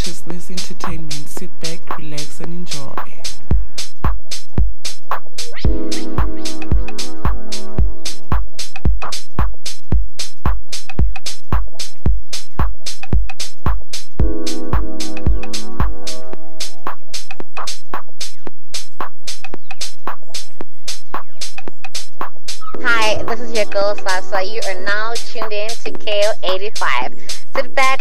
consciousness entertainment. Sit back, relax, and enjoy. Hi, this is your girl Sasa. You are now tuned in to KO85. Sit back,